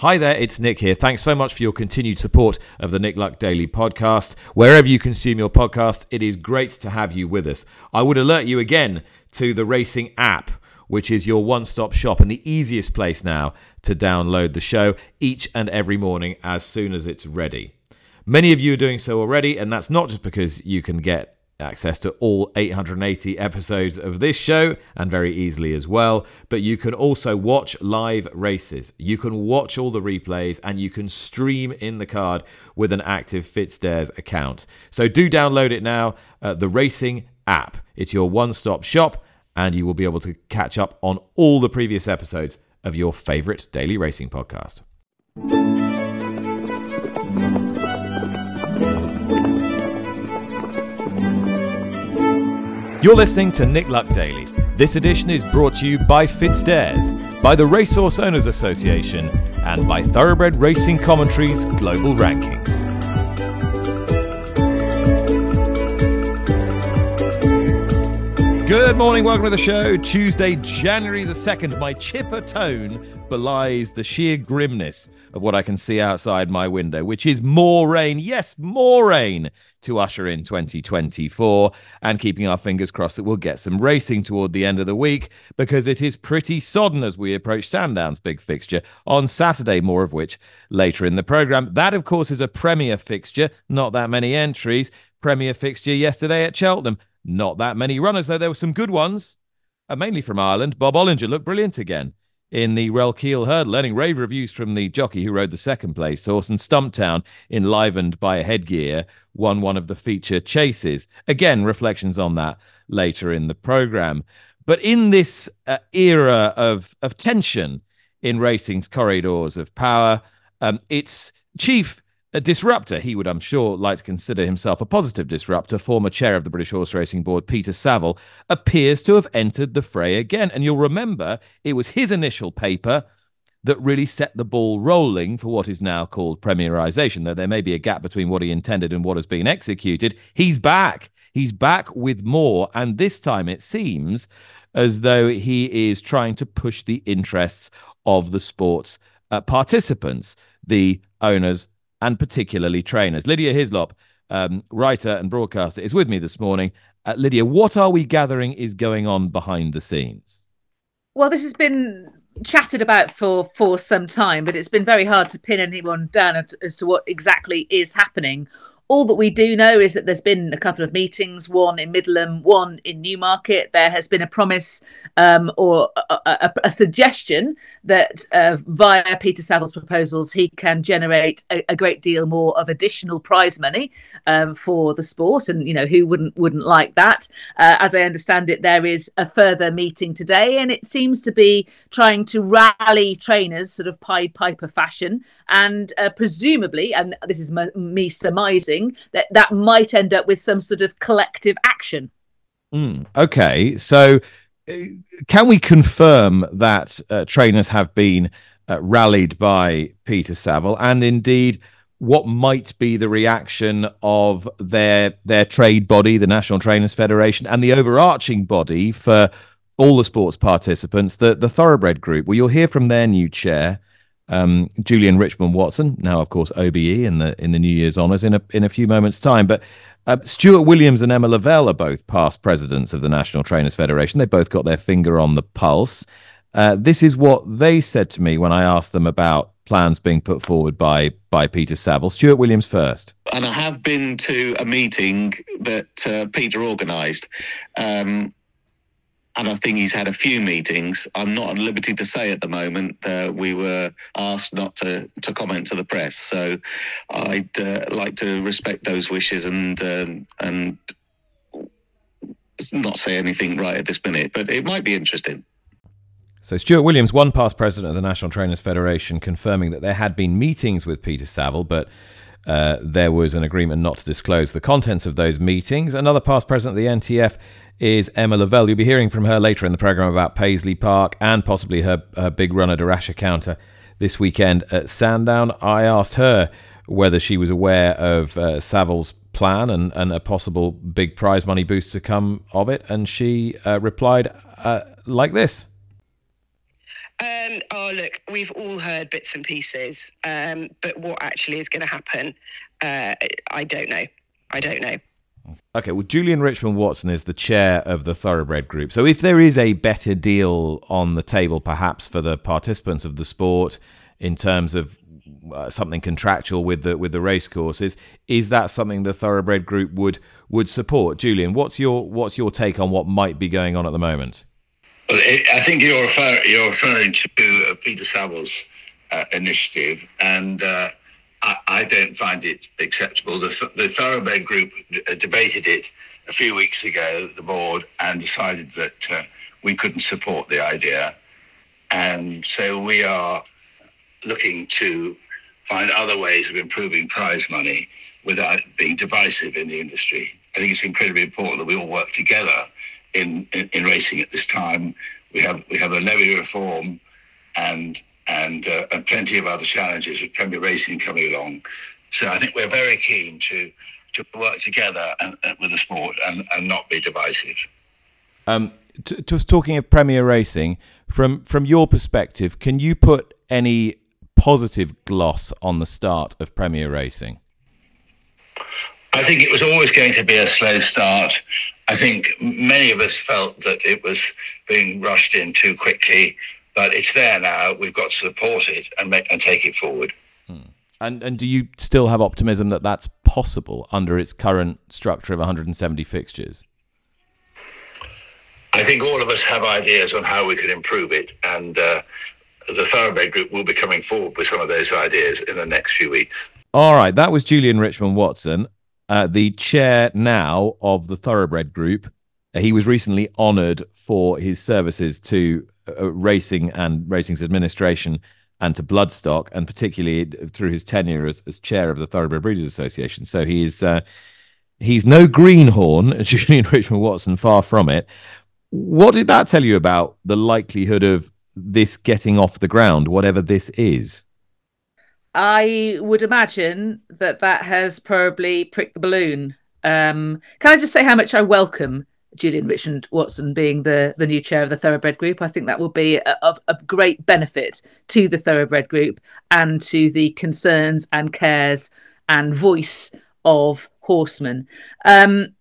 Hi there, it's Nick here. Thanks so much for your continued support of the Nick Luck Daily podcast. Wherever you consume your podcast, it is great to have you with us. I would alert you again to the racing app, which is your one stop shop and the easiest place now to download the show each and every morning as soon as it's ready. Many of you are doing so already, and that's not just because you can get access to all 880 episodes of this show and very easily as well. But you can also watch live races. You can watch all the replays and you can stream in the card with an active FitzDares account. So do download it now, the Racing app. It's your one stop shop and you will be able to catch up on all the previous episodes of your favorite daily racing podcast. You're listening to Nick Luck Daily. This edition is brought to you by FitzDares, by the Racehorse Owners Association, and by Thoroughbred Racing Commentaries Global Rankings. Good morning, welcome to the show. Tuesday, January the 2nd. My chipper tone belies the sheer grimness of what I can see outside my window, which is more rain. Yes, more rain to usher in 2024 and keeping our fingers crossed that we'll get some racing toward the end of the week because it is pretty sodden as we approach Sandown's big fixture on Saturday, more of which later in the programme. That, of course, is a Premier fixture, not that many entries. Premier fixture yesterday at Cheltenham, not that many runners, though there were some good ones, uh, mainly from Ireland. Bob Olinger looked brilliant again in the Relkeel hurdle, earning rave reviews from the jockey who rode the second place horse, and Stumptown, enlivened by a headgear, won one of the feature chases. Again, reflections on that later in the program. But in this uh, era of of tension in racing's corridors of power, um, its chief a disruptor. He would, I'm sure, like to consider himself a positive disruptor. Former chair of the British Horse Racing Board, Peter Savill, appears to have entered the fray again. And you'll remember it was his initial paper that really set the ball rolling for what is now called premierisation. Though there may be a gap between what he intended and what has been executed, he's back. He's back with more. And this time it seems as though he is trying to push the interests of the sport's uh, participants, the owners and particularly trainers. Lydia Hislop, um, writer and broadcaster, is with me this morning. Uh, Lydia, what are we gathering is going on behind the scenes? Well, this has been chatted about for for some time, but it's been very hard to pin anyone down as, as to what exactly is happening all that we do know is that there's been a couple of meetings, one in Middleham, one in Newmarket. There has been a promise um, or a, a, a, suggestion that uh, via Peter Savill's proposals, he can generate a, a, great deal more of additional prize money um, for the sport. And you know who wouldn't wouldn't like that? Uh, as I understand it, there is a further meeting today, and it seems to be trying to rally trainers, sort of Pied Piper fashion, and uh, presumably, and this is me surmising that that might end up with some sort of collective action. Mm, okay, so uh, can we confirm that uh, trainers have been uh, rallied by Peter Savill, and indeed? What might be the reaction of their their trade body, the National Trainers Federation, and the overarching body for all the sports participants, the the Thoroughbred Group? Well, you'll hear from their new chair, um, Julian Richmond Watson, now of course OBE in the in the New Year's honours in a in a few moments' time. But uh, Stuart Williams and Emma Lavelle are both past presidents of the National Trainers Federation. They both got their finger on the pulse. Uh, this is what they said to me when I asked them about plans being put forward by by Peter Savill. Stuart Williams first. And I have been to a meeting that uh, Peter organised. Um, and I think he's had a few meetings. I'm not at liberty to say at the moment. Uh, we were asked not to, to comment to the press, so I'd uh, like to respect those wishes and uh, and not say anything right at this minute. But it might be interesting. So Stuart Williams, one past president of the National Trainers Federation, confirming that there had been meetings with Peter Savill, but uh, there was an agreement not to disclose the contents of those meetings. Another past president of the NTF is Emma Lavelle. You'll be hearing from her later in the programme about Paisley Park and possibly her, her big run at De Rasher Counter this weekend at Sandown. I asked her whether she was aware of uh, Savill's plan and, and a possible big prize money boost to come of it, and she uh, replied uh, like this. Um, oh, look, we've all heard bits and pieces, um, but what actually is going to happen, uh, I don't know. I don't know. Okay, well, Julian Richmond Watson is the chair of the Thoroughbred Group. So, if there is a better deal on the table, perhaps for the participants of the sport, in terms of uh, something contractual with the with the race courses, is that something the Thoroughbred Group would would support? Julian, what's your what's your take on what might be going on at the moment? Well, I think you're, refer- you're referring to Peter Savill's uh, initiative, and uh, I, I, don't find it acceptable. The, the Thoroughbred Group uh, debated it a few weeks ago, the board, and decided that uh, we couldn't support the idea. And so we are looking to find other ways of improving prize money without being divisive in the industry. I think it's incredibly important that we all work together in, in, in racing at this time. We have we have a levy reform and and, uh, and plenty of other challenges with Premier Racing coming along. So I think we're very keen to to work together and, uh, with the sport and, and not be divisive. Um, t- just talking of Premier Racing, from from your perspective, can you put any positive gloss on the start of Premier Racing? I think it was always going to be a slow start. I think many of us felt that it was being rushed in too quickly, but it's there now. We've got to support it and, make, and take it forward. Hmm. And and do you still have optimism that that's possible under its current structure of 170 fixtures? I think all of us have ideas on how we could improve it, and uh, the Thoroughbred Group will be coming forward with some of those ideas in the next few weeks. All right, that was Julian Richmond Watson uh, the chair now of the Thoroughbred Group. He was recently honoured for his services to uh, racing and racing's administration and to Bloodstock, and particularly through his tenure as, as chair of the Thoroughbred Breeders Association. So he is uh, he's no greenhorn, Julian Richmond Watson, far from it. What did that tell you about the likelihood of this getting off the ground, whatever this is? I would imagine that that has probably pricked the balloon. Um, can I just say how much I welcome Julian Richmond Watson being the, the new chair of the Thoroughbred Group? I think that will be of, of great benefit to the Thoroughbred Group and to the concerns and cares and voice of horsemen. Um,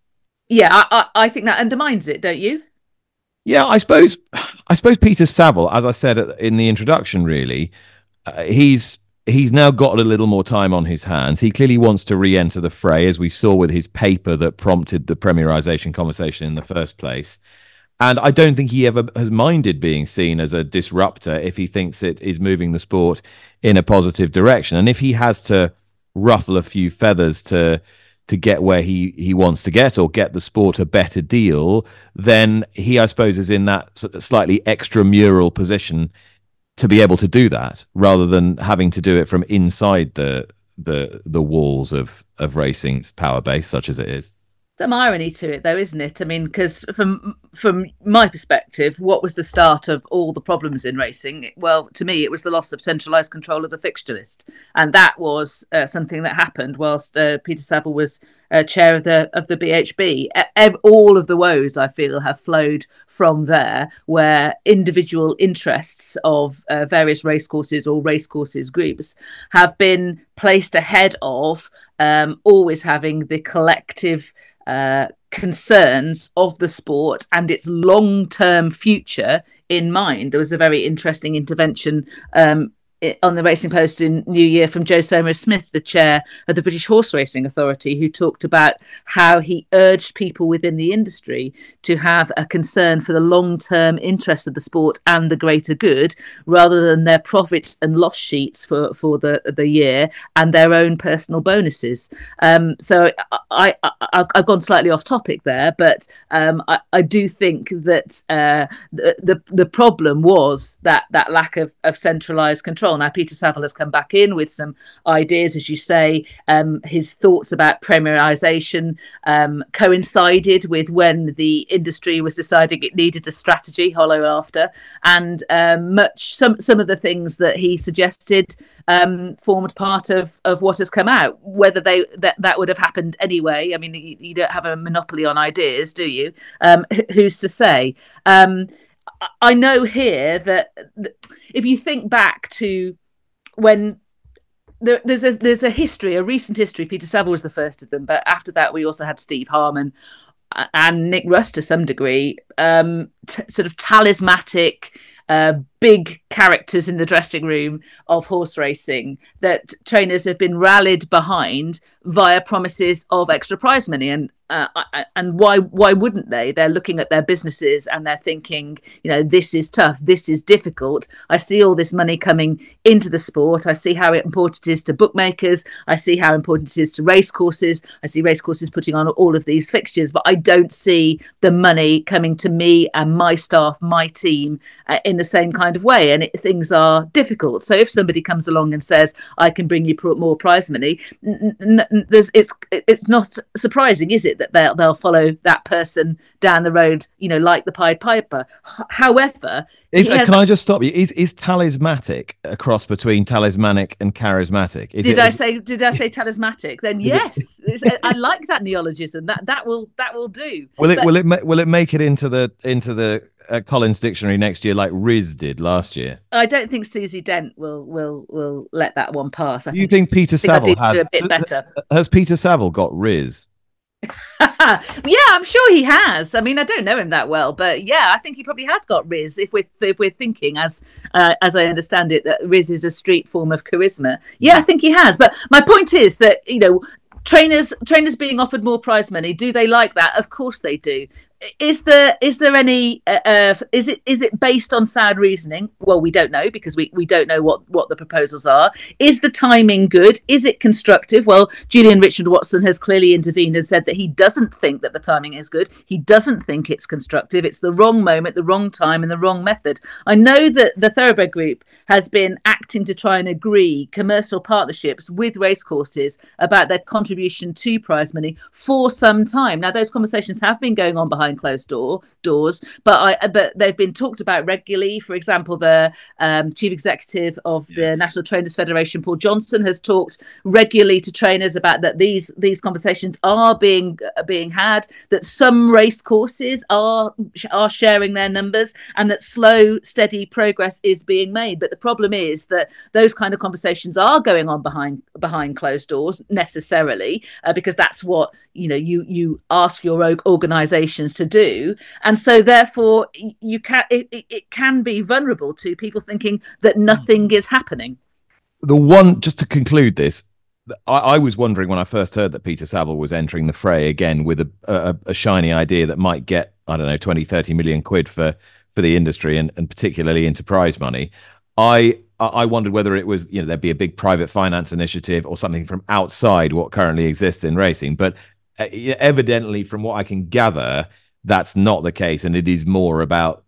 yeah, I, I, I think that undermines it, don't you? Yeah, I suppose. I suppose Peter Savill, as I said in the introduction, really, uh, he's he's now got a little more time on his hands. He clearly wants to re-enter the fray, as we saw with his paper that prompted the premierisation conversation in the first place. And I don't think he ever has minded being seen as a disruptor if he thinks it is moving the sport in a positive direction. And if he has to ruffle a few feathers to to get where he he wants to get or get the sport a better deal, then he, I suppose, is in that slightly extramural position to be able to do that rather than having to do it from inside the the the walls of of racing's power base such as it is. Some irony to it though isn't it? I mean because from from my perspective what was the start of all the problems in racing well to me it was the loss of centralized control of the fixture list. And that was uh, something that happened whilst uh, peter savill was uh, chair of the of the BHB. all of the woes I feel have flowed from there, where individual interests of uh, various racecourses or racecourses groups have been placed ahead of um, always having the collective. Uh, concerns of the sport and its long term future in mind. There was a very interesting intervention um, on the Racing Post in New Year from Joe Saumarez Smith, the chair of the British Horse Racing Authority, who talked about how he urged people within the industry to have a concern for the long term interests of the sport and the greater good rather than their profits and loss sheets for, for the, the year and their own personal bonuses. Um, so I, I, have gone slightly off topic there, but um, I, I, do think that uh, the, the, the problem was that, that lack of, of centralised control now, Peter Savill has come back in with some ideas, as you say. Um, his thoughts about premierisation um, coincided with when the industry was deciding it needed a strategy, hollow after, and um, much some some of the things that he suggested um, formed part of of what has come out. Whether they that that would have happened anyway, I mean, you, you don't have a monopoly on ideas, do you? Um, who's to say? I know here that if you think back to when there, there's a there's a history, a recent history. Peter Savill was the first of them, but after that, we also had Steve Harman uh, and Nick Rust to some degree, um, t- sort of talismanic uh, big characters in the dressing room of horse racing that trainers have been rallied behind via promises of extra prize money and uh, and why why wouldn't they? They're looking at their businesses and they're thinking you know this is tough this is difficult. I see all this money coming into the sport. I see how important it is to bookmakers. I see how important it is to race courses. I see race courses putting on all of these fixtures but i don't see the money coming to me and my staff my team uh, in the same kind of way. And it, things are difficult. So if somebody comes along and says i can bring you more prize money n- n- there's it's it's not surprising is it that they'll, they'll follow that person down the road you know like the pied piper however is, has, can i just stop you is is talismanic a cross between talismanic and charismatic is did it, i say did i say talismanic then yes i like that neologism that that will that will do will it but, will it will it make it into the into the uh, Collins Dictionary next year, like Riz did last year. I don't think Susie Dent will will will let that one pass. I you think, think Peter Savill has a bit better? Has Peter Savill got Riz? yeah, I'm sure he has. I mean, I don't know him that well, but yeah, I think he probably has got Riz. If we're if we're thinking, as uh, as I understand it, that Riz is a street form of charisma. Yeah, I think he has. But my point is that you know trainers trainers being offered more prize money do they like that of course they do is there is there any uh, uh, is it is it based on sound reasoning? Well we don't know because we, we don't know what what the proposals are. Is the timing good? Is it constructive? Well julian richard watson has clearly intervened and said that he doesn't think that the timing is good. He doesn't think it's constructive. It's the wrong moment the wrong time and the wrong method. I know that the thoroughbred group has been acting to try and agree commercial partnerships with racecourses about their contribution to prize money for some time. Now those conversations have been going on behind behind closed door doors, but I but they've been talked about regularly. For example, the um, chief executive of yeah. the National Trainers Federation, Paul Johnson, has talked regularly to trainers about that these these conversations are being uh, being had. That some race courses are are sharing their numbers, and that slow, steady progress is being made. But the problem is that those kind of conversations are going on behind behind closed doors necessarily, uh, because that's what you know you you ask your organizations to do and so therefore you can it, it can be vulnerable to people thinking that nothing is happening the one just to conclude this I, I, was wondering when I first heard that Peter Savill was entering the fray again with a, a, a, shiny idea that might get, I don't know, 20, 30 million quid for, for the industry and, and particularly enterprise money. I I wondered whether it was, you know, there'd be a big private finance initiative or something from outside what currently exists in racing. But uh, evidently, from what I can gather, that's not the case, and it is more about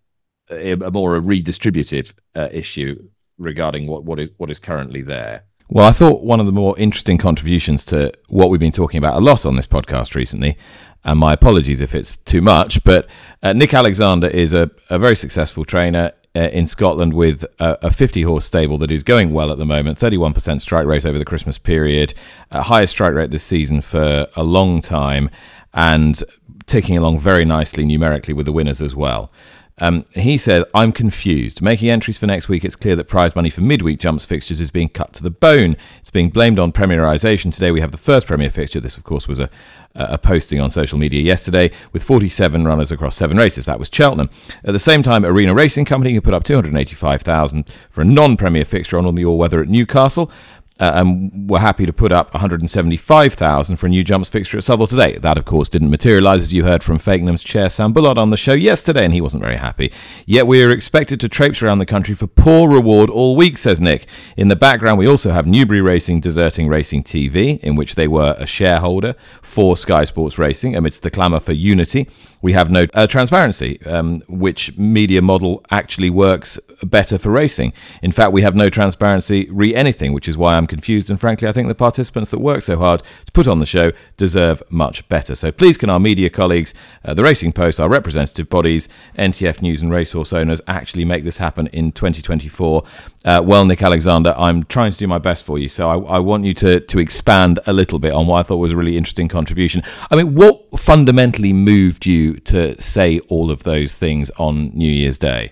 a, more a redistributive uh, issue regarding what what is what is currently there. Well, I thought one of the more interesting contributions to what we've been talking about a lot on this podcast recently, and my apologies if it's too much, but uh, Nick Alexander is a, a very successful trainer uh, in Scotland with a, a, 50 horse stable that is going well at the moment. 31% strike rate over the Christmas period, uh, highest strike rate this season for a long time, and ticking along very nicely numerically with the winners as well. Um, he said, I'm confused. Making entries for next week, it's clear that prize money for midweek jumps fixtures is being cut to the bone. It's being blamed on premierisation. Today we have the first Premier fixture. This, of course, was a, a posting on social media yesterday with 47 runners across seven races. That was Cheltenham. At the same time, Arena Racing Company can put up 285,000 for a non-Premier fixture on, on the all-weather at Newcastle uh, and were happy to put up 175,000 for a new jumps fixture at Southwell today. That, of course, didn't materialise, as you heard from Fakenham's chair Sam Bullard on the show yesterday, and he wasn't very happy. Yet we are expected to traipse around the country for poor reward all week, says Nick. In the background, we also have Newbury Racing deserting Racing TV, in which they were a shareholder for Sky Sports Racing amidst the clamour for unity we have no uh, transparency, um, which media model actually works better for racing. In fact, we have no transparency re anything, which is why I'm confused. And frankly, I think the participants that work so hard to put on the show deserve much better. So please, can our media colleagues, uh, the Racing Post, our representative bodies, NTF News, and racehorse owners actually make this happen in 2024? Uh, well, Nick Alexander, I'm trying to do my best for you. So I, I want you to, to expand a little bit on what I thought was a really interesting contribution. I mean, what fundamentally moved you? To say all of those things on New Year's Day?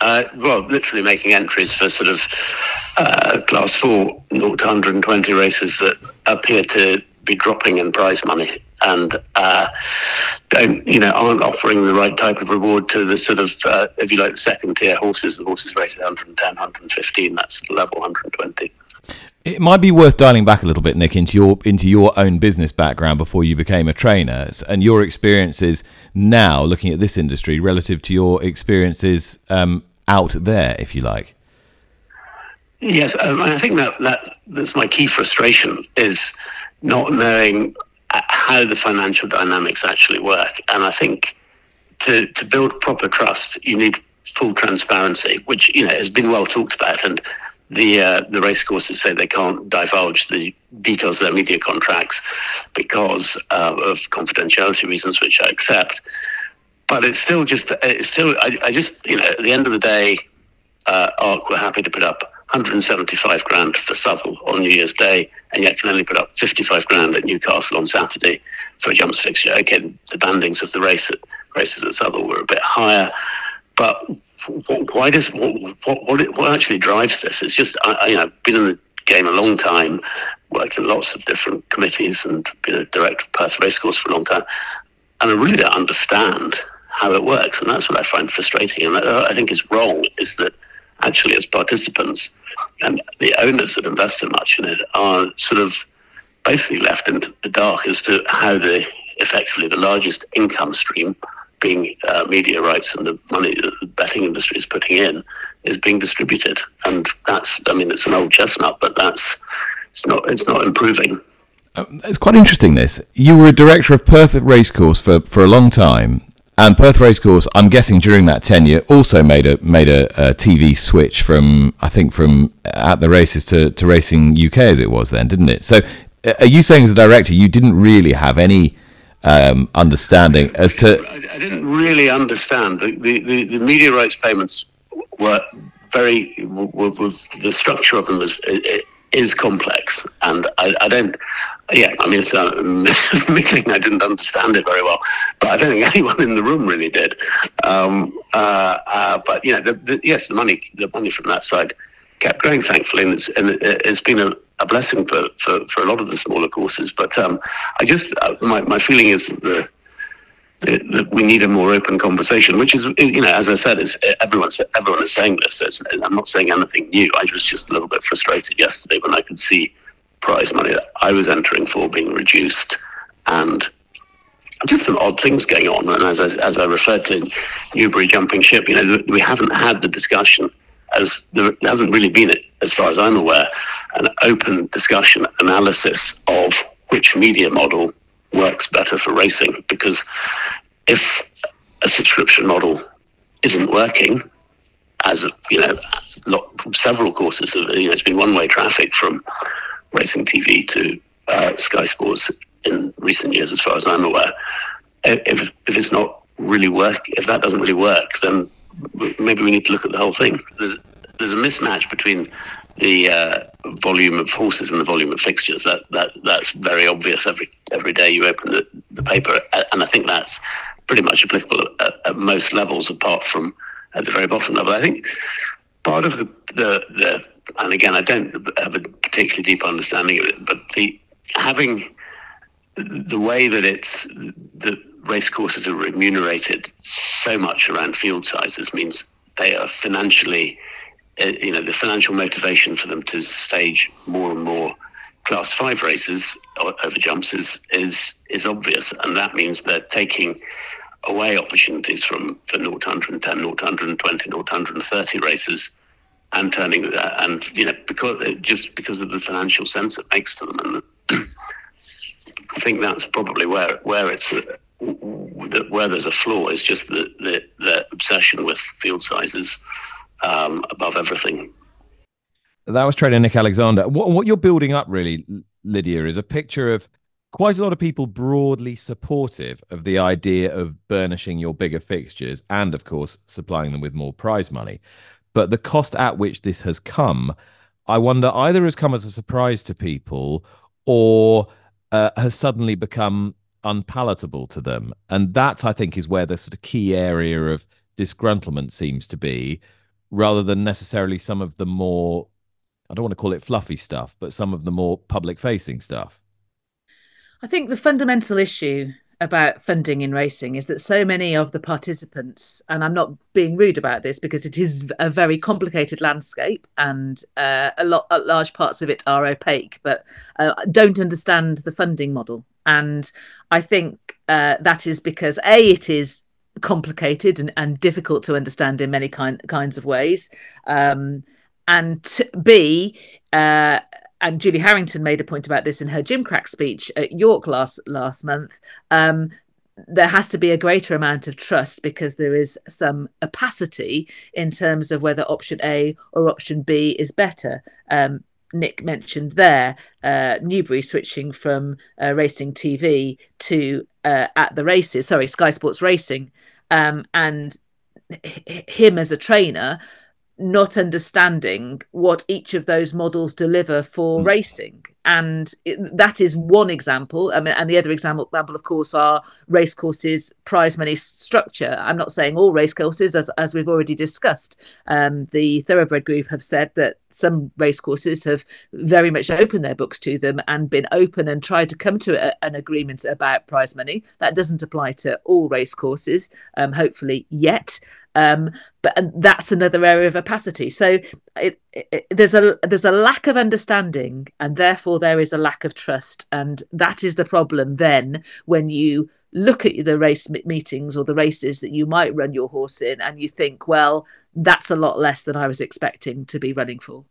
Uh, well, literally making entries for sort of uh, class four, 0 to 120 races that appear to be dropping in prize money and uh, don't, you know, aren't offering the right type of reward to the sort of, uh, if you like, the second tier horses, the horses rated 110, 115, that's level 120. It might be worth dialing back a little bit, Nick, into your into your own business background before you became a trainer, and your experiences now looking at this industry relative to your experiences um, out there, if you like. Yes, um, I think that, that that's my key frustration is not knowing uh, how the financial dynamics actually work, and I think to to build proper trust, you need full transparency, which you know has been well talked about. And the uh, the racecourses say they can't divulge the details of their media contracts because uh, of confidentiality reasons, which I accept. But it's still just it's still I, I just you know at the end of the day, uh, ARC were happy to put up 175 grand for Southwell on New Year's Day, and yet can only put up 55 grand at Newcastle on Saturday for a jumps fixture. Okay, the bandings of the race at, races at Southwell were a bit higher, but why does what, what, what actually drives this? It's just I, know I've been in the game a long time, worked in lots of different committees, and been a director of Perth Racecourse for a long time, and I really don't understand how it works, and that's what I find frustrating, and I, I think is wrong. Is that actually as participants and the owners that invest so much in it are sort of basically left in the dark as to how the effectively the largest income stream being uh, media rights and the money that the betting industry is putting in is being distributed. And that's, I mean, it's an old chestnut, but that's, it's not, it's not improving. Um, it's quite interesting. This you were a director of Perth Racecourse for, for a long time, and Perth Racecourse, I'm guessing during that tenure, also made a made a, a, TV switch from I think from at the races to, to racing UK as it was then, didn't it? So, uh, are you saying as a director you didn't really have any um, understanding as to. I, didn't really understand. The, the, the, the, media rights payments were very. The structure of them is, is complex. And I, I don't. Yeah, I mean, it's uh, admitting I didn't understand it very well, but I don't think anyone in the room really did. Um, uh, uh, but you know, the, the, yes, the money, the money from that side kept growing, thankfully, and it's, and it's been a, a blessing for, for, for a lot of the smaller courses. But um, I just uh, my, my feeling is that the, that we need a more open conversation, which is, you know, as I said, is everyone's everyone is saying this. So I'm not saying anything new. I was just a little bit frustrated yesterday when I could see prize money that I was entering for being reduced, and just some odd things going on. And as I, as I referred to Newbury jumping ship, you know, we haven't had the discussion as there hasn't really been, as far as I'm aware, an open discussion analysis of which media model works better for racing. Because if a subscription model isn't working, as you know, several courses, have, you know, it's been one-way traffic from racing TV to uh, Sky Sports in recent years, as far as I'm aware. If if it's not really work, if that doesn't really work, then maybe we need to look at the whole thing. There's, there's a mismatch between the uh, volume of horses and the volume of fixtures. That that that's very obvious every every day you open the, the paper, and I think that's pretty much applicable at, at most levels, apart from at the very bottom level. I think part of the the, the and again, I don't have a particularly deep understanding of it, but the having the way that it's the race courses are remunerated so much around field sizes means they are financially uh, you know, the financial motivation for them to stage more and more class five races over jumps is is is obvious, and that means they're taking away opportunities from for 0 to 110, 0 to 120, 0 to 130 races, and turning that, and you know because just because of the financial sense it makes to them, and I think that's probably where where it's uh, where there's a flaw is just the the, the obsession with field sizes um, above everything. That was trainer Nick Alexander. What, what you're building up, really, Lydia, is a picture of quite a lot of people broadly supportive of the idea of burnishing your bigger fixtures and, of course, supplying them with more prize money. But the cost at which this has come, I wonder, either has come as a surprise to people or uh, has suddenly become unpalatable to them. And that, I think, is where the sort of key area of disgruntlement seems to be, rather than necessarily some of the more, I don't want to call it fluffy stuff, but some of the more public facing stuff. I think the fundamental issue about funding in racing is that so many of the participants, and I'm not being rude about this because it is a very complicated landscape and uh, a lot, large parts of it are opaque, but uh, don't understand the funding model. And I think uh, that is because a it is complicated and, and difficult to understand in many kind, kinds of ways, um, and b uh, and Julie Harrington made a point about this in her Gimcrack speech at York last last month. Um, there has to be a greater amount of trust because there is some opacity in terms of whether option A or option B is better. Um, Nick mentioned there uh, Newbury switching from uh, racing TV to uh, at the races, sorry, Sky Sports Racing, um, and h- him as a trainer not understanding what each of those models deliver for mm. racing and it, that is one example. I mean, and the other example, example of course are race courses prize money structure. I'm not saying all race courses as, as we've already discussed. Um, the thoroughbred group have said that some race courses have very much opened their books to them and been open and tried to come to a, an agreement about prize money. That doesn't apply to all race courses um, hopefully yet um, but that's another area of opacity. So it, it, there's a there's a lack of understanding, and therefore there is a lack of trust, and that is the problem. Then when you look at the race meetings or the races that you might run your horse in, and you think, well, that's a lot less than I was expecting to be running for.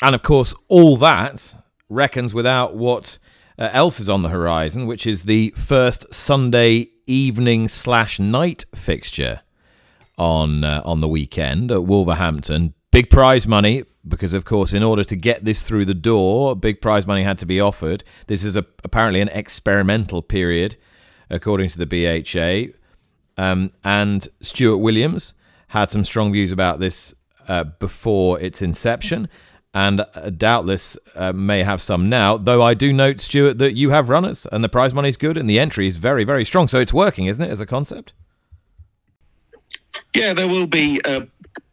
And of course, all that reckons without what uh, else is on the horizon, which is the first Sunday evening slash night fixture on uh, on the weekend at Wolverhampton. Big prize money because, of course, in order to get this through the door, big prize money had to be offered. This is a, apparently an experimental period, according to the BHA. Um, and Stuart Williams had some strong views about this uh, before its inception, and uh, doubtless uh, may have some now. Though I do note, Stuart, that you have runners, and the prize money is good, and the entry is very, very strong. So it's working, isn't it, as a concept? Yeah, there will be uh,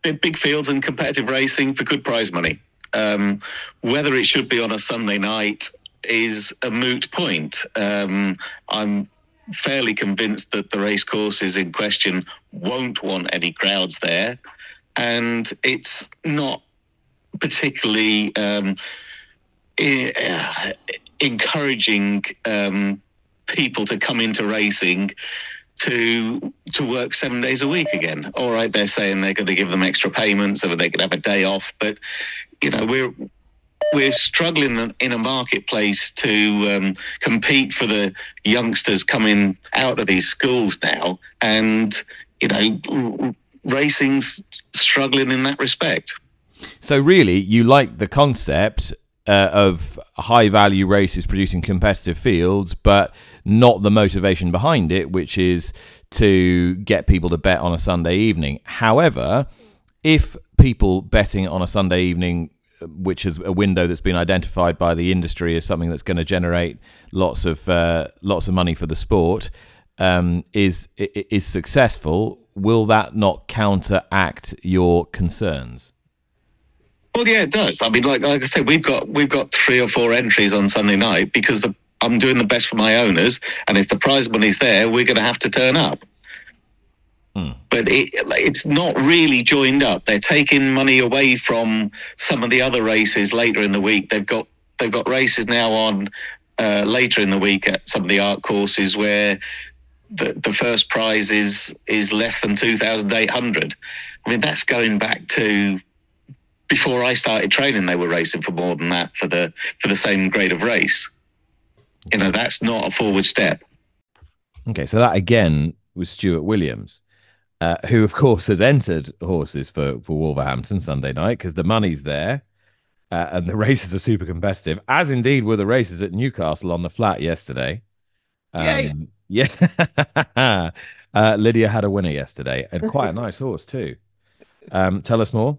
big fields and competitive racing for good prize money. Um, whether it should be on a Sunday night is a moot point. Um, I'm fairly convinced that the race courses in question won't want any crowds there, and it's not particularly um, I- encouraging um, people to come into racing to to work seven days a week again. All right, they're saying they're going to give them extra payments so they could have a day off, but you know we're we're struggling in a marketplace to um, compete for the youngsters coming out of these schools now, and you know racing's struggling in that respect. So really, you like the concept uh, of high value races producing competitive fields, but not the motivation behind it, which is to get people to bet on a Sunday evening. However, if people betting on a Sunday evening, which is a window that's been identified by the industry as something that's going to generate lots of uh, lots of money for the sport, um, is is successful, will that not counteract your concerns? Well, yeah, it does. I mean, like like I said, we've got we've got three or four entries on Sunday night because the, I'm doing the best for my owners, and if the prize money's there, we're going to have to turn up. Hmm. But it, it's not really joined up. They're taking money away from some of the other races later in the week. They've got they've got races now on uh, later in the week at some of the ARC courses where the, the first prize is is less than two thousand eight hundred. I mean, that's going back to before I started training, they were racing for more than that for the for the same grade of race. You know, that's not a forward step. Okay, so that again was Stuart Williams, uh, who of course has entered horses for for Wolverhampton Sunday night because the money's there. Uh, and the races are super competitive, as indeed were the races at Newcastle on the flat yesterday. Um, yeah, uh, Lydia had a winner yesterday, and quite a nice horse too. Um, tell us more.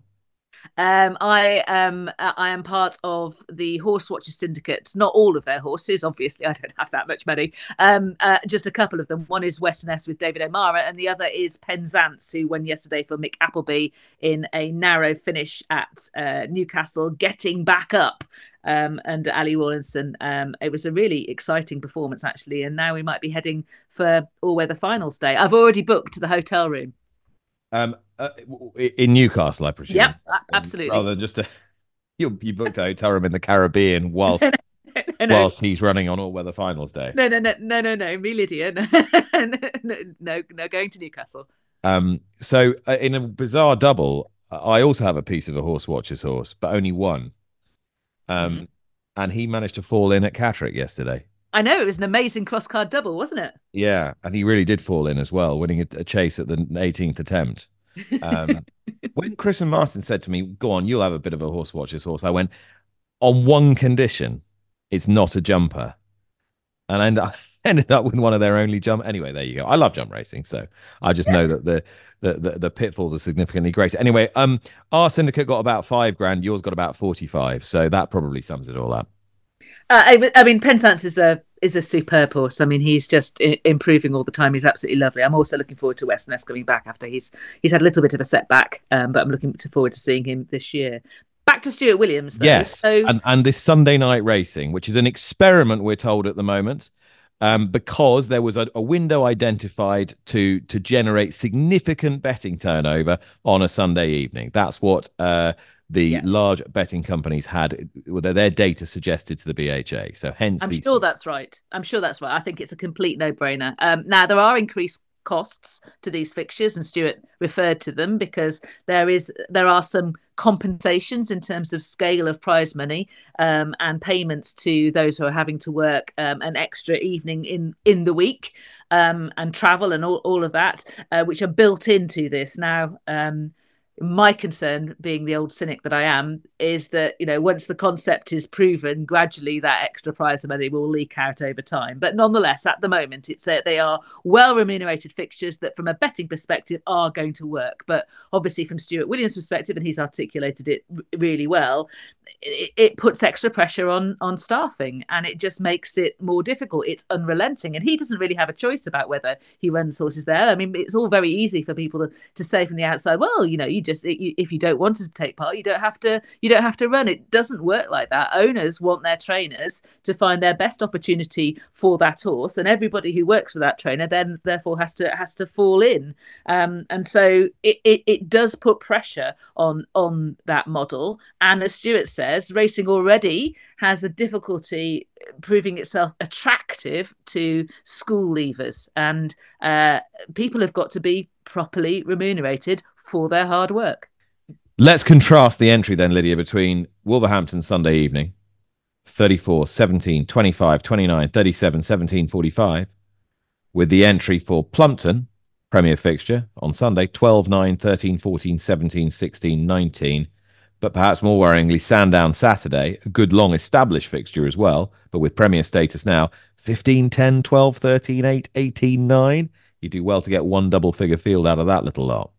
Um, I am uh, I am part of the Horse Watchers Syndicate. Not all of their horses, obviously. I don't have that much money. Um, uh, just a couple of them. One is Western S with David O'Meara, and the other is Penzance, who won yesterday for Mick Appleby in a narrow finish at uh, Newcastle, getting back up um, under Ali Rawlinson. Um, it was a really exciting performance, actually. And now we might be heading for all weather finals day. I've already booked the hotel room. Um, uh, in Newcastle, I presume. Yep, absolutely. Rather than just a, you, you booked a hotel room in the Caribbean whilst no, no. whilst he's running on all weather finals day. No, no, no, no, no, no. Me, Lydia. No, no, no, going to Newcastle. Um, so uh, in a bizarre double, I also have a piece of a horse watcher's horse, but only one. Um, mm-hmm. and he managed to fall in at Catterick yesterday. I know it was an amazing cross card double, wasn't it? Yeah, and he really did fall in as well, winning a, a chase at the 18th attempt. Um, when Chris and Martin said to me, "Go on, you'll have a bit of a horse watcher's horse," I went on one condition: it's not a jumper, and I ended up, with one of their only jump. Anyway, there you go. I love jump racing, so I just know that the the, the, the pitfalls are significantly greater. Anyway, um, our syndicate got about five grand. Yours got about forty five. So that probably sums it all up. Uh, I, I, mean, Penzance is a is a superb horse. I mean, he's just I- improving all the time. He's absolutely lovely. I'm also looking forward to Western S coming back after he's he's had a little bit of a setback, um, but I'm looking forward to seeing him this year. Back to Stuart Williams. Though. Yes, so... and, and this Sunday night racing, which is an experiment, we're told at the moment um, because there was a, a, window identified to to generate significant betting turnover on a Sunday evening. That's what uh, the yeah. large betting companies had their data suggested to the BHA. So hence, I'm these... sure that's right. I'm sure that's right. I think it's a complete no brainer. Um, now there are increased costs to these fixtures, and Stuart referred to them because there is there are some compensations in terms of scale of prize money um, and payments to those who are having to work um, an extra evening in in the week um, and travel and all, all of that, uh, which are built into this now. Um, my concern being the old cynic that i am is that you know once the concept is proven gradually that extra prize money will leak out over time. But nonetheless at the moment it's they are well remunerated fixtures that from a betting perspective are going to work. But obviously from stuart williams perspective and he's articulated it r- really well it, it, puts extra pressure on on staffing and it just makes it more difficult. It's unrelenting and he doesn't really have a choice about whether he runs horses there. I mean it's all very easy for people to, to say from the outside well you know you just if you don't want to take part you don't have to you don't have to run. It doesn't work like that. Owners want their trainers to find their best opportunity for that horse and everybody who works for that trainer then therefore has to has to fall in. Um, and so it, it, it does put pressure on on that model. And as stuart says racing already has a difficulty proving itself attractive to school leavers. And uh, people have got to be properly remunerated for their hard work. Let's contrast the entry then, Lydia, between Wolverhampton Sunday evening, 34, 17, 25, 29, 37, 17, 45, with the entry for Plumpton, Premier fixture, on Sunday, 12, 9, 13, 14, 17, 16, 19. But perhaps more worryingly, Sandown Saturday, a good long established fixture as well, but with Premier status now, 15, 10, 12, 13, 8, 18, 9. You do well to get one double figure field out of that little lot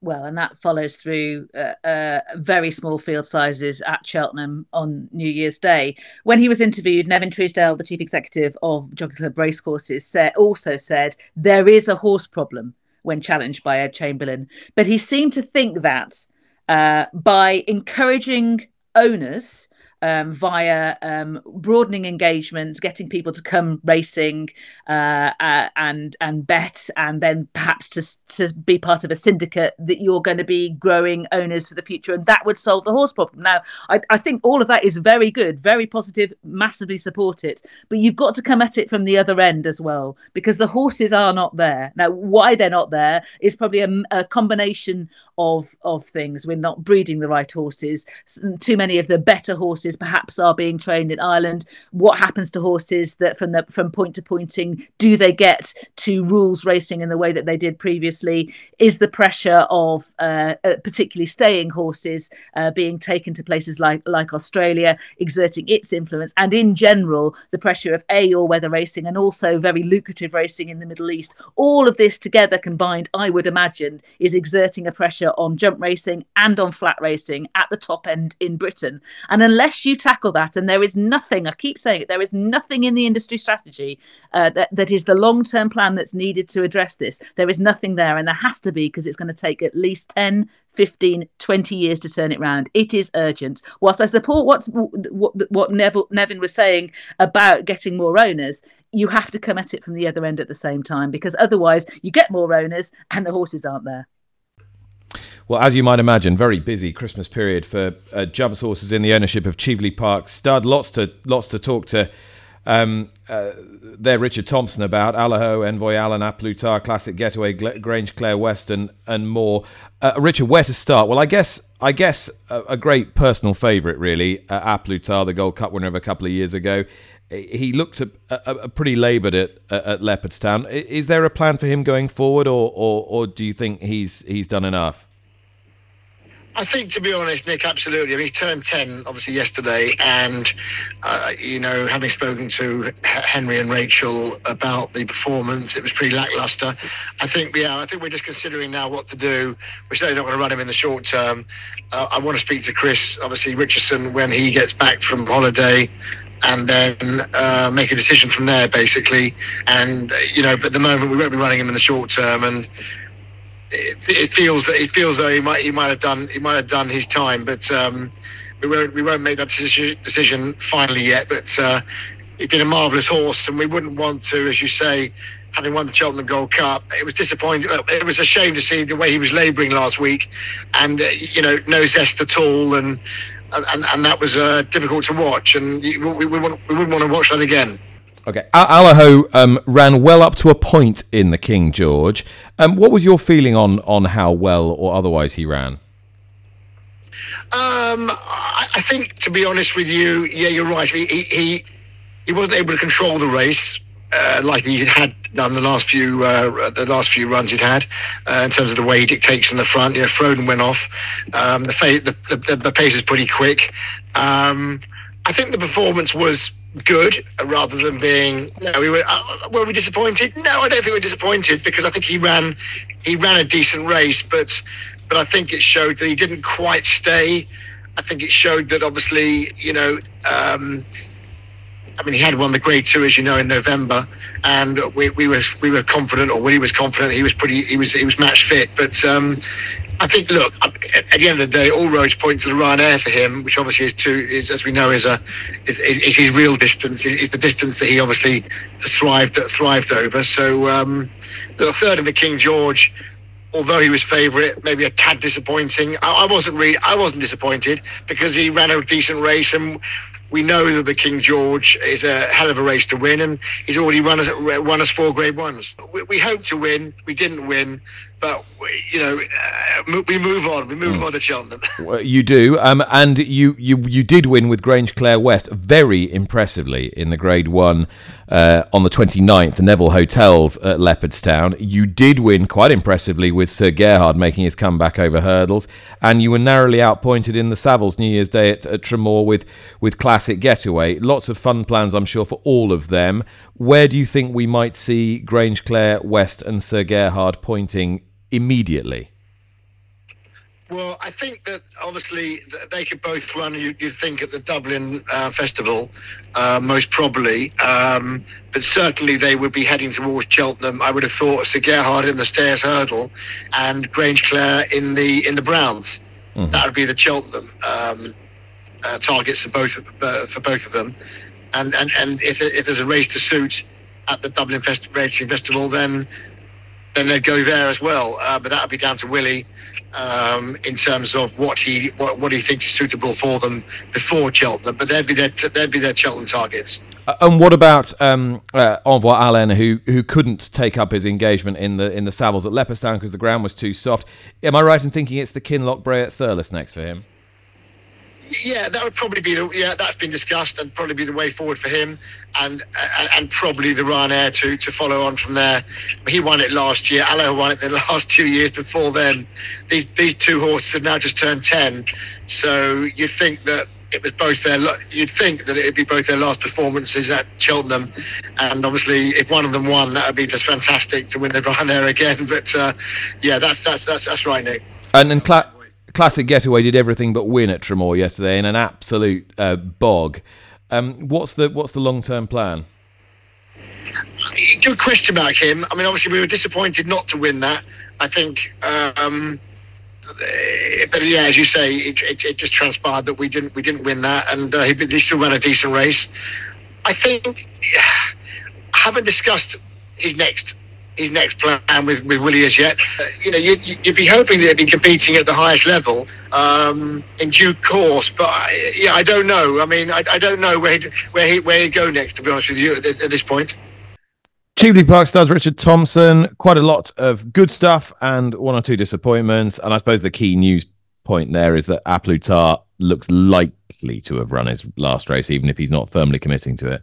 well, and that follows through uh, uh, very small field sizes at Cheltenham on New Year's Day. When he was interviewed, Nevin Truesdale, the chief executive of Jockey Club Racecourses, said, also said there is a horse problem when challenged by Ed Chamberlain, but he seemed to think that uh, by encouraging owners um, via um, broadening engagements, getting people to come racing uh, uh, and and bet, and then perhaps to to be part of a syndicate that you're going to be growing owners for the future, and that would solve the horse problem. Now, I, I think all of that is very good, very positive, massively support it, but you've got to come at it from the other end as well because the horses are not there now. Why they're not there is probably a, a combination of of things. We're not breeding the right horses. Too many of the better horses horses perhaps are being trained in Ireland. What happens to horses that from the from point to pointing do they get to rules racing in the way that they did previously? Is the pressure of uh, uh, particularly staying horses uh, being taken to places like like Australia exerting its influence, and in general the pressure of a all weather racing and also very lucrative racing in the Middle East? All of this together combined, I would imagine, is exerting a pressure on jump racing and on flat racing at the top end in Britain. And unless you tackle that, and there is nothing, I keep saying it, there is nothing in the industry strategy uh, that, that is the long term plan that's needed to address this. There is nothing there, and there has to be because it's going to take at least 10, 15, 20 years to turn it round. It is urgent. Whilst I support what's, what, what Neville, Nevin was saying about getting more owners, you have to come at it from the other end at the same time because otherwise you get more owners and the horses aren't there. Well, as you might imagine, very busy Christmas period for uh, jump sources in the ownership of Cheveley Park Stud. Lots to lots to talk to. Um, uh, there, Richard Thompson about Allaho, Envoy Allen, A Plus Classic Getaway, Grange Clare Western, and more. Uh, Richard, where to start? Well, I guess I guess a, a great personal favourite, really, uh, A Plus the Gold Cup winner of a couple of years ago. He looked a, a, a pretty laboured at, at Leopardstown. Is there a plan for him going forward, or, or, or do you think he's he's done enough? I think, to be honest, Nick, absolutely. I mean, he's turned 10, obviously, yesterday. And, uh, you know, having spoken to Henry and Rachel about the performance, it was pretty lackluster. I think, yeah, I think we're just considering now what to do. We're certainly not going to run him in the short term. Uh, I want to speak to Chris, obviously, Richardson, when he gets back from holiday and then uh, make a decision from there, basically. And, you know, but at the moment, we won't be running him in the short term. And, it, it, feels that it feels though he might he might have done he might have done his time, but um, we won't we won't make that decision finally yet. But uh, he's been a marvellous horse, and we wouldn't want to, as you say, having won the Cheltenham Gold Cup, it was disappointing. It was a shame to see the way he was labouring last week, and uh, you know no zest at all, and and, and that was uh, difficult to watch, and we, we, we, want, we wouldn't want to watch that again. Okay, Allaho um, ran well up to a point in the King George. Um, what was your feeling on on how well or otherwise he ran? Um, I, think, to be honest with you, yeah, you're right. He he, he wasn't able to control the race. Uh, like he had done the last few uh, the last few runs he'd had uh, in terms of the way he dictates in the front. Know, Frodon went off. Um, the, fa- the, the, the pace is pretty quick. Um, I think the performance was good rather than being no we were uh, were we disappointed? No i don't think we are disappointed because i think he ran he ran a decent race but but i think it showed that he didn't quite stay. I think it showed that obviously you know um, I mean, he had won the Grade Two, as you know, in November, and we, we were we were confident, or he was confident. He was pretty. He was he was match fit, but um, I think, look, at the end of the day, all roads point to the Ryanair for him, which obviously is two, is, as we know, is a is, is, his real distance, is the distance that he obviously thrived thrived over. So, um, the third in the King George, although he was favourite, maybe a tad disappointing. I, I, wasn't really, I wasn't disappointed because he ran a decent race, and we know that the King George is a hell of a race to win, and he's already run us, won us four Grade Ones. We, we hoped to win, we didn't win, but you know, uh, we move on. We move mm. on to Cheltenham. Well, you do, um, and you, you you did win with Grange Clare West very impressively in the Grade One uh, on the 29th, the Neville Hotels at Leopardstown. You did win quite impressively with Sir Gerhard making his comeback over hurdles, and you were narrowly outpointed in the Savills New Year's Day at, at Tramore with with Classic Getaway. Lots of fun plans, I'm sure, for all of them. Where do you think we might see Grange Clare West and Sir Gerhard pointing immediately? Well, I think that obviously they could both run. You, you think at the Dublin uh, Festival, uh, most probably, um, but certainly they would be heading towards Cheltenham. I would have thought Sir Gerhard in the Stayers Hurdle and Grange Clare in the in the Browns. Mm-hmm. That would be the Cheltenham um, uh, targets for both of, uh, for both of them. And and and if if there's a race to suit at the Dublin Fest- Racing Festival, then then they'd go there as well. Uh, but that would be down to Willie um, in terms of what he what, what he thinks is suitable for them before Cheltenham. But they'd be their they'd be their Cheltenham targets. Uh, and what about um, uh, Envoy Allen, who who couldn't take up his engagement in the in the Savills at Leopardstown because the ground was too soft? Am I right in thinking it's the Kinloch Brae at Thurles next for him? Yeah, that would probably be the yeah that's been discussed and probably be the way forward for him, and and, and probably the Ryanair to to follow on from there. He won it last year. Allaho won it the last two years before then. These these two horses have now just turned ten, so you'd think that it was both their you'd think that it'd be both their last performances at Cheltenham, and obviously if one of them won, that would be just fantastic to win the Ryanair again. But uh, yeah, that's that's that's that's right, Nick. And and Cla- classic getaway did everything but win at Tramore yesterday in an absolute uh, bog. Um, what's the what's the long term plan? Good question about him. I mean, obviously we were disappointed not to win that. I think. Um, but yeah, as you say, it, it, it, just transpired that we didn't we didn't win that, and uh, he, he, still ran a decent race. I think I haven't discussed his next his next plan with, with Willie as yet. Uh, you know, you, would be hoping he'd be competing at the highest level um, in due course, but I, yeah, I don't know. I mean, I, I don't know where he'd, where he where he'd go next. To be honest with you, at, at this point. Cheveley Park stars Richard Thompson. Quite a lot of good stuff and one or two disappointments. And I suppose the key news point there is that A Plus Tard looks likely to have run his last race, even if he's not firmly committing to it.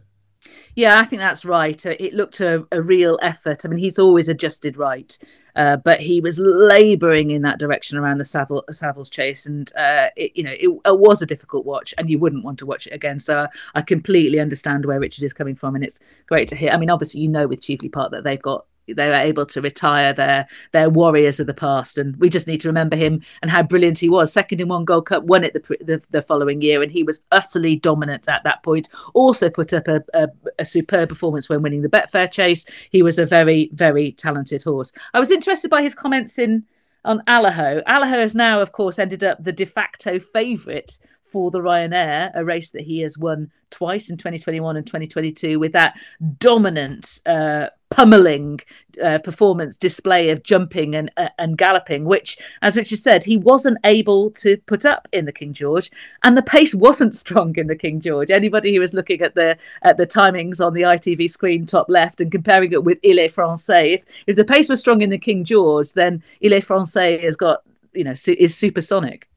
Yeah, I think that's right. Uh, it looked a, a real effort. I mean, he's always adjusted right, uh, but he was labouring in that direction around the Savile, Savills Chase, and uh, it, you know it, it, was a difficult watch, and you wouldn't want to watch it again. So I completely understand where Richard is coming from, and it's great to hear. I mean, obviously, you know with Cheveley Park that they've got they were able to retire their their warriors of the past. And we just need to remember him and how brilliant he was. Second in one gold cup won it the, the, the following year. And he was utterly dominant at that point. Also put up a, a, a, superb performance when winning the betfair chase. He was a very very talented horse. I was interested by his comments in on Allaho. Allaho has now, of course, ended up the de facto favourite for the Ryanair, a race that he has won twice in 2021 and 2022 with that dominant uh, pummeling uh, performance display of jumping and uh, and galloping, which, as Richard said, he wasn't able to put up in the King George, and the pace wasn't strong in the King George. Anybody who was looking at the at the timings on the ITV screen top left and comparing it with Il Est Français, if if the pace was strong in the King George, then Il Est Français has got you know su- is supersonic.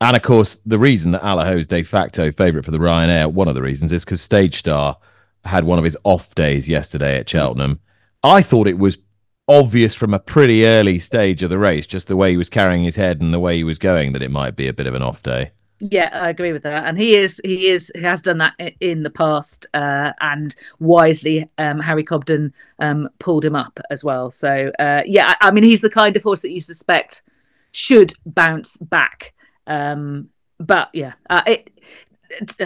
And of course, the reason that Allaho's de facto favourite for the Ryanair, one of the reasons, is because Stage Star had one of his off days yesterday at Cheltenham. I thought it was obvious from a pretty early stage of the race, just the way he was carrying his head and the way he was going, that it might be a bit of an off day. Yeah, I agree with that, and he is he is he has done that in the past, uh, and wisely, um, Harry Cobden um, pulled him up as well. So uh, yeah, I, I, mean he's the kind of horse that you suspect should bounce back. Um, but yeah, uh, it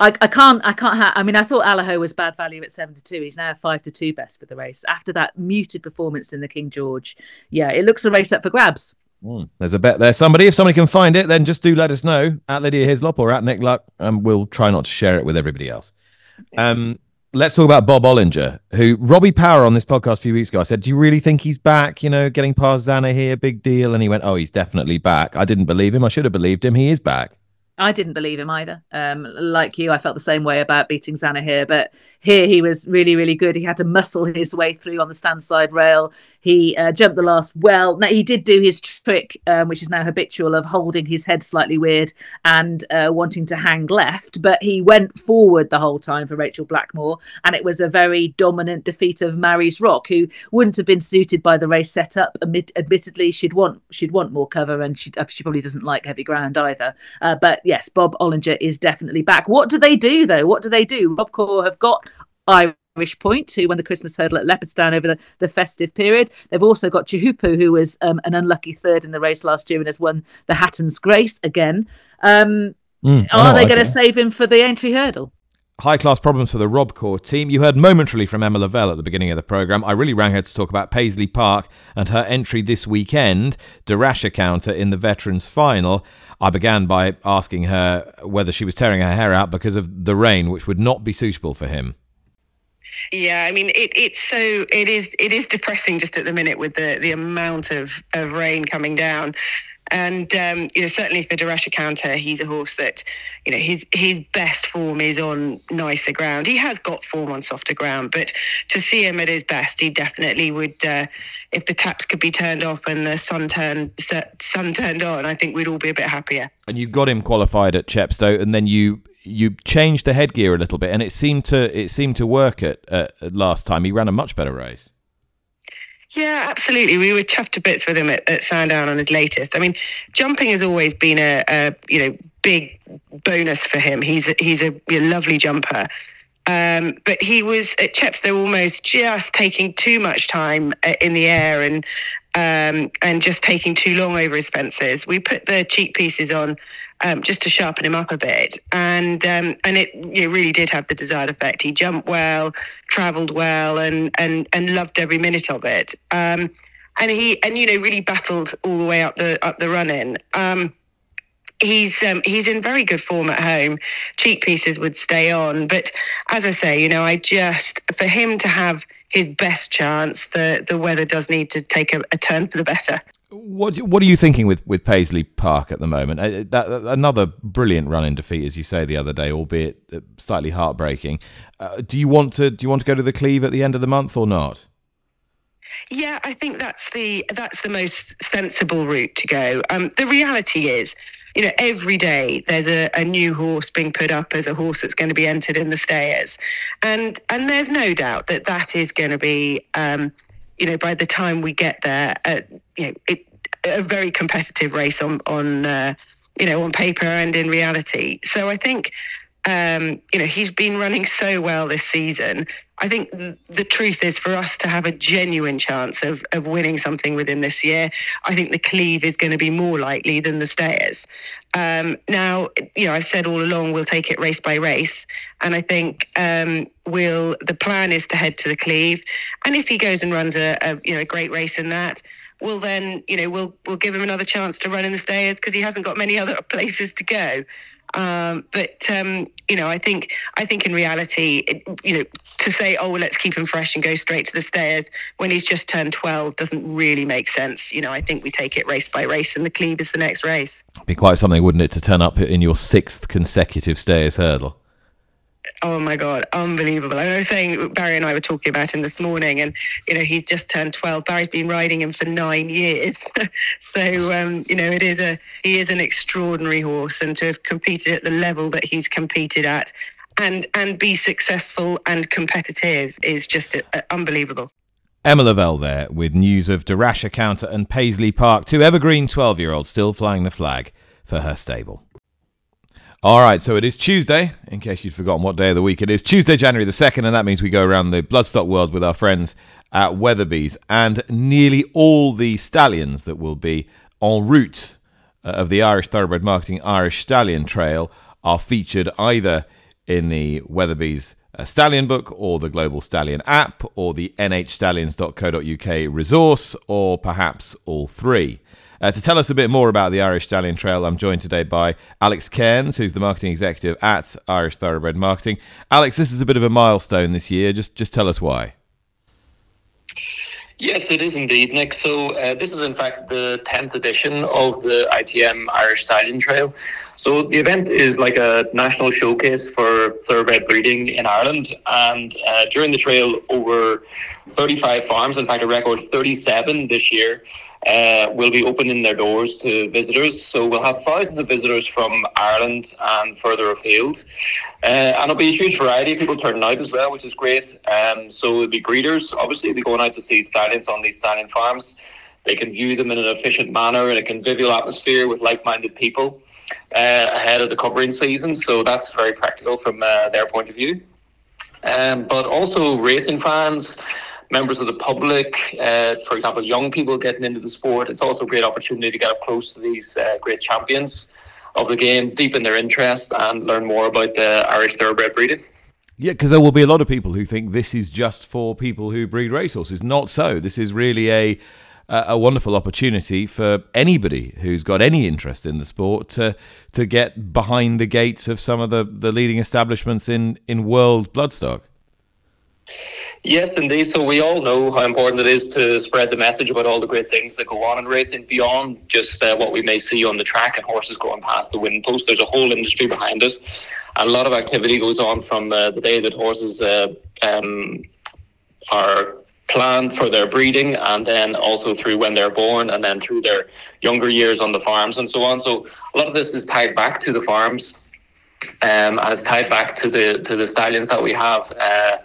I, I can't I can't have I mean I thought Allaho was bad value at seven to two. He's now five to two best for the race. After that muted performance in the King George, yeah, it looks a race up for grabs. Mm, there's a bet there. Somebody, if somebody can find it, then just do let us know at Lydia Hislop or at Nick Luck, and we'll try not to share it with everybody else. Um, let's talk about Bob Olinger, who Robbie Power on this podcast a few weeks ago. I said, "Do you really think he's back? You know, getting past here, big deal." And he went, "Oh, he's definitely back." I didn't believe him. I should have believed him. He is back. I didn't believe him either. Um, like you, I felt the same way about beating Zanahiyr, but here he was really, really good. He had to muscle his way through on the stand side rail. He uh, jumped the last well. Now, he did do his trick, um, which is now habitual, of holding his head slightly weird and uh, wanting to hang left, but he went forward the whole time for Rachel Blackmore, and it was a very dominant defeat of Marie's Rock, who wouldn't have been suited by the race setup. Admit- admittedly, she'd want she'd want more cover, and she she probably doesn't like heavy ground either. Uh, but yes, Bob Olinger is definitely back. What do they do though? What do they do? Robcour have got Irish Point, who won the Christmas hurdle at Leopardstown over the, the festive period. They've also got Teahupoo, who was um, an unlucky third in the race last year and has won the Hatton's Grace again. Um, mm, are they going to save him for the entry hurdle? High class problems for the Robcour team. You heard momentarily from Emma Lavelle at the beginning of the programme. I really rang her to talk about Paisley Park and her entry this weekend, De Rasher counter in the Veterans Final. I began by asking her whether she was tearing her hair out because of the rain, which would not be suitable for him. Yeah, I mean it, it's so it is it is depressing just at the minute with the the amount of, of rain coming down. And um, you know, certainly for De Counter, he's a horse that, you know, his his best form is on nicer ground. He has got form on softer ground, but to see him at his best, he definitely would. Uh, if the taps could be turned off and the sun turned sun turned on, I think we'd all be a bit happier. And you got him qualified at Chepstow, and then you you changed the headgear a little bit, and it seemed to it seemed to work at, at last time. He ran a much better race. Yeah, absolutely. We were chuffed to bits with him at, at Sandown on his latest. I mean, jumping has always been a, a you know big bonus for him. He's a, he's a, a lovely jumper. Um, but he was at Chepstow almost just taking too much time uh, in the air and um, and just taking too long over his fences. We put the cheek pieces on um, just to sharpen him up a bit. And um, and it really did have the desired effect. He jumped well, travelled well, and and and loved every minute of it. Um, and he and you know really battled all the way up the up the run in. Um, he's um, he's in very good form at home. Cheek pieces would stay on, but as I say, you know, I just for him to have his best chance, the the weather does need to take a, a turn for the better. What what are you thinking with, with Paisley Park at the moment? Uh, that, another brilliant run in defeat, as you say the other day, albeit uh, slightly heartbreaking. Uh, do you want to do you want to go to the Cleeve at the end of the month or not? Yeah, I think that's the that's the most sensible route to go. Um, the reality is, you know, every day there's a, a new horse being put up as a horse that's going to be entered in the stayers, and and there's no doubt that that is going to be. Um, you know, by the time we get there, uh, you know, it, a very competitive race on on uh, you know on paper and in reality. So I think um, you know he's been running so well this season. I think th- the truth is for us to have a genuine chance of, of winning something within this year, I think the Cleeve is going to be more likely than the Stayers. Um, now, you know, I've said all along we'll take it race by race, and I think um, we'll. The plan is to head to the Cleeve, and if he goes and runs a, a you know a great race in that, we'll then you know we'll we'll give him another chance to run in the Stayers because he hasn't got many other places to go. Um, but um, you know, I think I think in reality, it, you know, to say, oh, well, let's keep him fresh and go straight to the stayers when he's just turned twelve doesn't really make sense. You know, I think we take it race by race, and the Cleeve is the next race. Be quite something, wouldn't it, to turn up in your sixth consecutive stayers hurdle? Oh my God, unbelievable. I was saying, Barry and I were talking about him this morning, and, you know, he's just turned 12. Barry's been riding him for nine years. so, um, you know, it is a, he is an extraordinary horse, and to have competed at the level that he's competed at and, and be successful and competitive is just uh, unbelievable. Emma Lavelle there with news of De Counter and Paisley Park, two evergreen 12 year olds still flying the flag for her stable. All right, so it is Tuesday, in case you'd forgotten what day of the week it is. Tuesday, January the 2nd, and that means we go around the bloodstock world with our friends at Weatherbys. And nearly all the stallions that will be en route uh, of the Irish Thoroughbred Marketing Irish Stallion Trail are featured either in the Weatherbys uh, Stallion Book or the Global Stallion app or the nhstallions.co.uk resource or perhaps all three. Uh, to tell us a bit more about the Irish Stallion Trail, I'm joined today by Alex Cairns, who's the marketing executive at Irish Thoroughbred Marketing. Alex, this is a bit of a milestone this year. Just just tell us why. Yes, it is indeed, Nick. So uh, this is in fact the 10th edition of the ITM Irish Stallion Trail. So the event is like a national showcase for thoroughbred breeding in Ireland. And uh, during the trail, over 35 farms, in fact a record 37 this year, uh, will be opening their doors to visitors. So we'll have thousands of visitors from Ireland and further afield. Uh, and it'll be a huge variety of people turning out as well, which is great. Um, so it'll be breeders, obviously, they'll be going out to see stallions on these stallion farms. They can view them in an efficient manner in a convivial atmosphere with like minded people uh, ahead of the covering season. So that's very practical from uh, their point of view. Um, but also racing fans members of the public, uh, for example, young people getting into the sport. It's also a great opportunity to get up close to these uh, great champions of the game, deepen their interest, and learn more about the Irish thoroughbred breeding. Yeah, because there will be a lot of people who think this is just for people who breed racehorses. Not so. This is really a a wonderful opportunity for anybody who's got any interest in the sport to to get behind the gates of some of the, the leading establishments in, in world bloodstock. Yes, indeed. So we all know how important it is to spread the message about all the great things that go on in racing beyond just uh, what we may see on the track and horses going past the winning post. There's a whole industry behind it. And a lot of activity goes on from uh, the day that horses uh, um, are planned for their breeding and then also through when they're born and then through their younger years on the farms and so on. So a lot of this is tied back to the farms um, and it's tied back to the to the stallions that we have. Uh,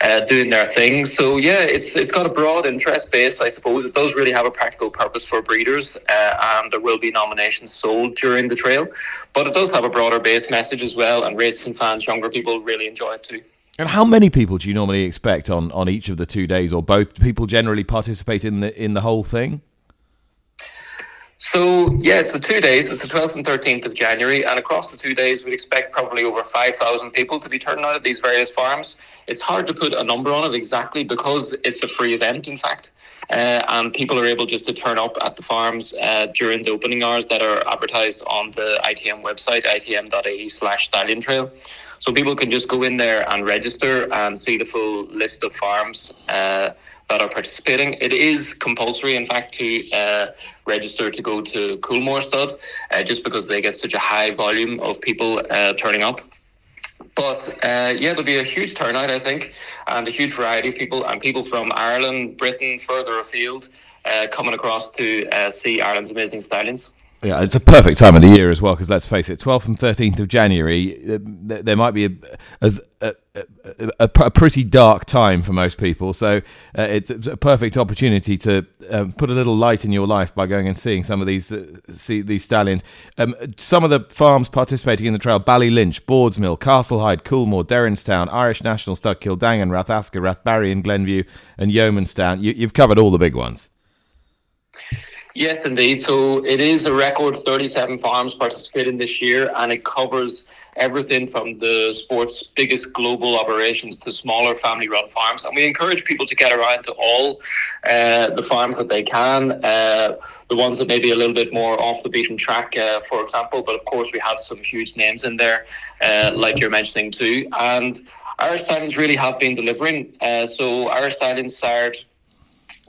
uh, doing their thing. So yeah, it's it's got a broad interest base, I suppose. It does really have a practical purpose for breeders, uh, and there will be nominations sold during the trail. But it does have a broader base message as well, and racing fans, younger people, really enjoy it too. And how many people do you normally expect on, on each of the two days, or both? people generally participate in the in the whole thing? So yeah, it's the two days. It's the twelfth and thirteenth of January, and across the two days, we'd expect probably over five thousand people to be turning out at these various farms. It's hard to put a number on it exactly because it's a free event, in fact, uh, and people are able just to turn up at the farms uh, during the opening hours that are advertised on the ITM website, itm.ie slash stallion trail. So people can just go in there and register and see the full list of farms uh, that are participating. It is compulsory, in fact, to uh, register to go to Coolmore Stud, uh, just because they get such a high volume of people uh, turning up. But uh, yeah, there'll be a huge turnout, I think, and a huge variety of people, and people from Ireland, Britain, further afield, uh, coming across to uh, see Ireland's amazing stallions. Yeah, it's a perfect time of the year as well because let's face it, 12th and 13th of January, uh, there might be a, a, a, a, pretty dark time for most people. So uh, it's a perfect opportunity to um, put a little light in your life by going and seeing some of these uh, see these stallions. Um, some of the farms participating in the trail: Ballylynch, Boardsmill, Castlehyde, Coolmore, Derrinstown, Irish National Stud, Kildangan, Rathasker, Rathbarry, and Glenview, and Yeomanstown. You, you've covered all the big ones. Yes, indeed. So it is a record 37 farms participating this year, and it covers everything from the sport's biggest global operations to smaller family run farms. And we encourage people to get around to all uh, the farms that they can. Uh, the ones that may be a little bit more off the beaten track, uh, for example. But of course, we have some huge names in there, uh, like you're mentioning too. And Irish Stallions really have been delivering. Uh, so Irish Stallions started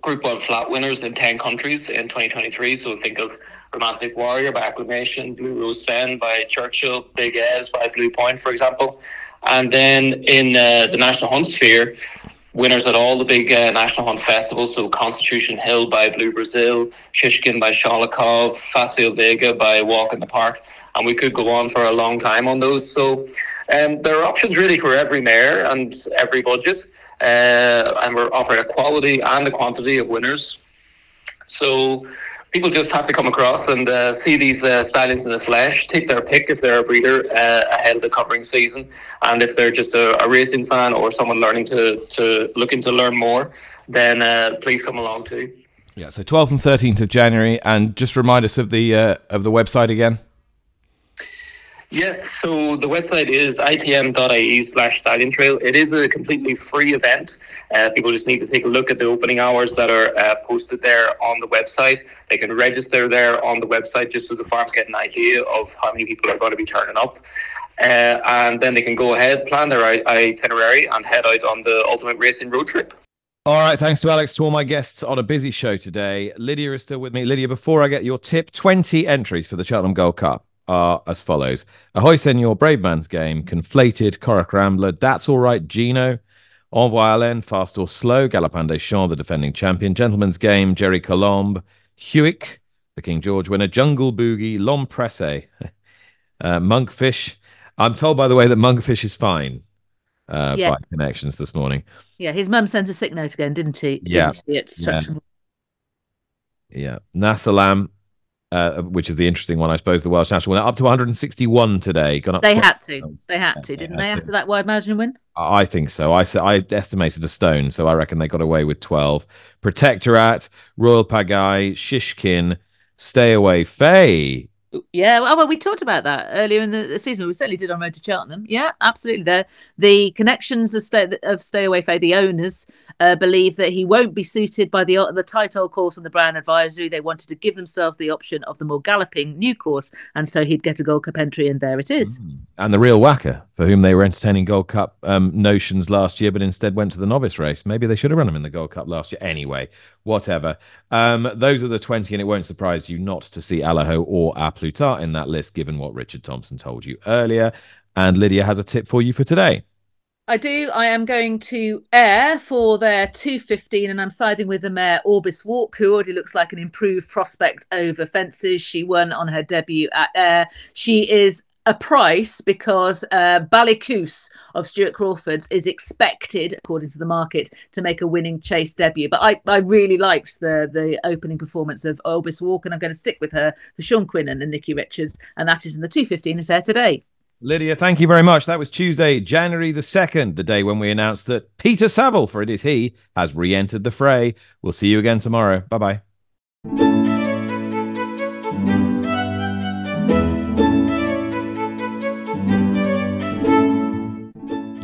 Group 1 flat winners in 10 countries in 2023. So think of Romantic Warrior by Acclamation, Blue Rose Cen by Churchill, Big Evs by Blue Point, for example. And then in uh, the National Hunt sphere, winners at all the big uh, National Hunt festivals. So Constitution Hill by Blue Bresil, Shishkin by Sholokhov, Facile Vega by Walk in the Park. And we could go on for a long time on those. So um, there are options really for every mare and every budget uh, and we're offering a quality and a quantity of winners. So people just have to come across and uh, see these uh, stallions in the flesh, take their pick if they're a breeder uh, ahead of the covering season, and if they're just a, a, racing fan or someone learning to to looking to learn more, then uh, please come along too. Yeah, so 12th and 13th of January, and just remind us of the uh, of the website again. Yes, so the website is itm.ie slash stallion trail. It is a completely free event. Uh, people just need to take a look at the opening hours that are uh, posted there on the website. They can register there on the website just so the farms get an idea of how many people are going to be turning up. Uh, and then they can go ahead, plan their itinerary, and head out on the ultimate racing road trip. All right, thanks to Alex, to all my guests on a busy show today. Lydia is still with me. Lydia, before I get your tip, 20 entries for the Cheltenham Gold Cup are as follows Ahoy Senor, Brave Man's Game, Conflated, Corach Rambler, That's All Right, Gino, Envoy Allen, Fast or Slow, Galopin Des Champs, the defending champion, Gentleman's Game, Gerri Colombe, Hewick, the King George winner, Jungle Boogie, L'Homme Presse, uh, Monkfish. I'm told, by the way, that Monkfish is fine uh, yeah. by connections this morning. Yeah, his mum sends a sick note again, didn't he? Yeah. Didn't? Yeah. yeah. Nassalam, uh, which is the interesting one, I suppose. The Welsh national winner up to 161 today. Gone up. They had to. They had to, didn't they? After that wide margin win. I think so. I I estimated a stone, so I reckon they got away with 12. Protektorat, Royale Pagaille, Shishkin, Stay Away, Fay. Yeah, well, well, we talked about that earlier in the, season. We certainly did on Road to Cheltenham. Yeah, absolutely. The the connections of stay of Stay Away Fay, the owners uh, believe that he won't be suited by the the tight old course and the Brown Advisory. They wanted to give themselves the option of the more galloping new course, and so he'd get a Gold Cup entry, and there it is. Mm. And the real whacker, for whom they were entertaining Gold Cup um, notions last year, but instead went to the novice race. Maybe they should have run him in the Gold Cup last year. Anyway, whatever. Um, those are the twenty, and it won't surprise you not to see Allaho or A Plus in that list, given what Richard Thompson told you earlier. And Lydia has a tip for you for today. I do. I am going to Ayr for their 215, and I'm siding with the mare Orbis Walk, who already looks like an improved prospect over fences. She won on her debut at Ayr. She is a price because uh, Ballycoos of Stuart Crawford's is expected, according to the market, to make a winning chase debut. But I, I really liked the the opening performance of Orbis Walk, and I'm going to stick with her for Sean Quinlan and Nicky Richards, and that is in the 215 is there today. Lydia, thank you very much. That was Tuesday, January the 2nd, the day when we announced that Peter Savill, for it is he, has re entered the fray. We'll see you again tomorrow. Bye bye.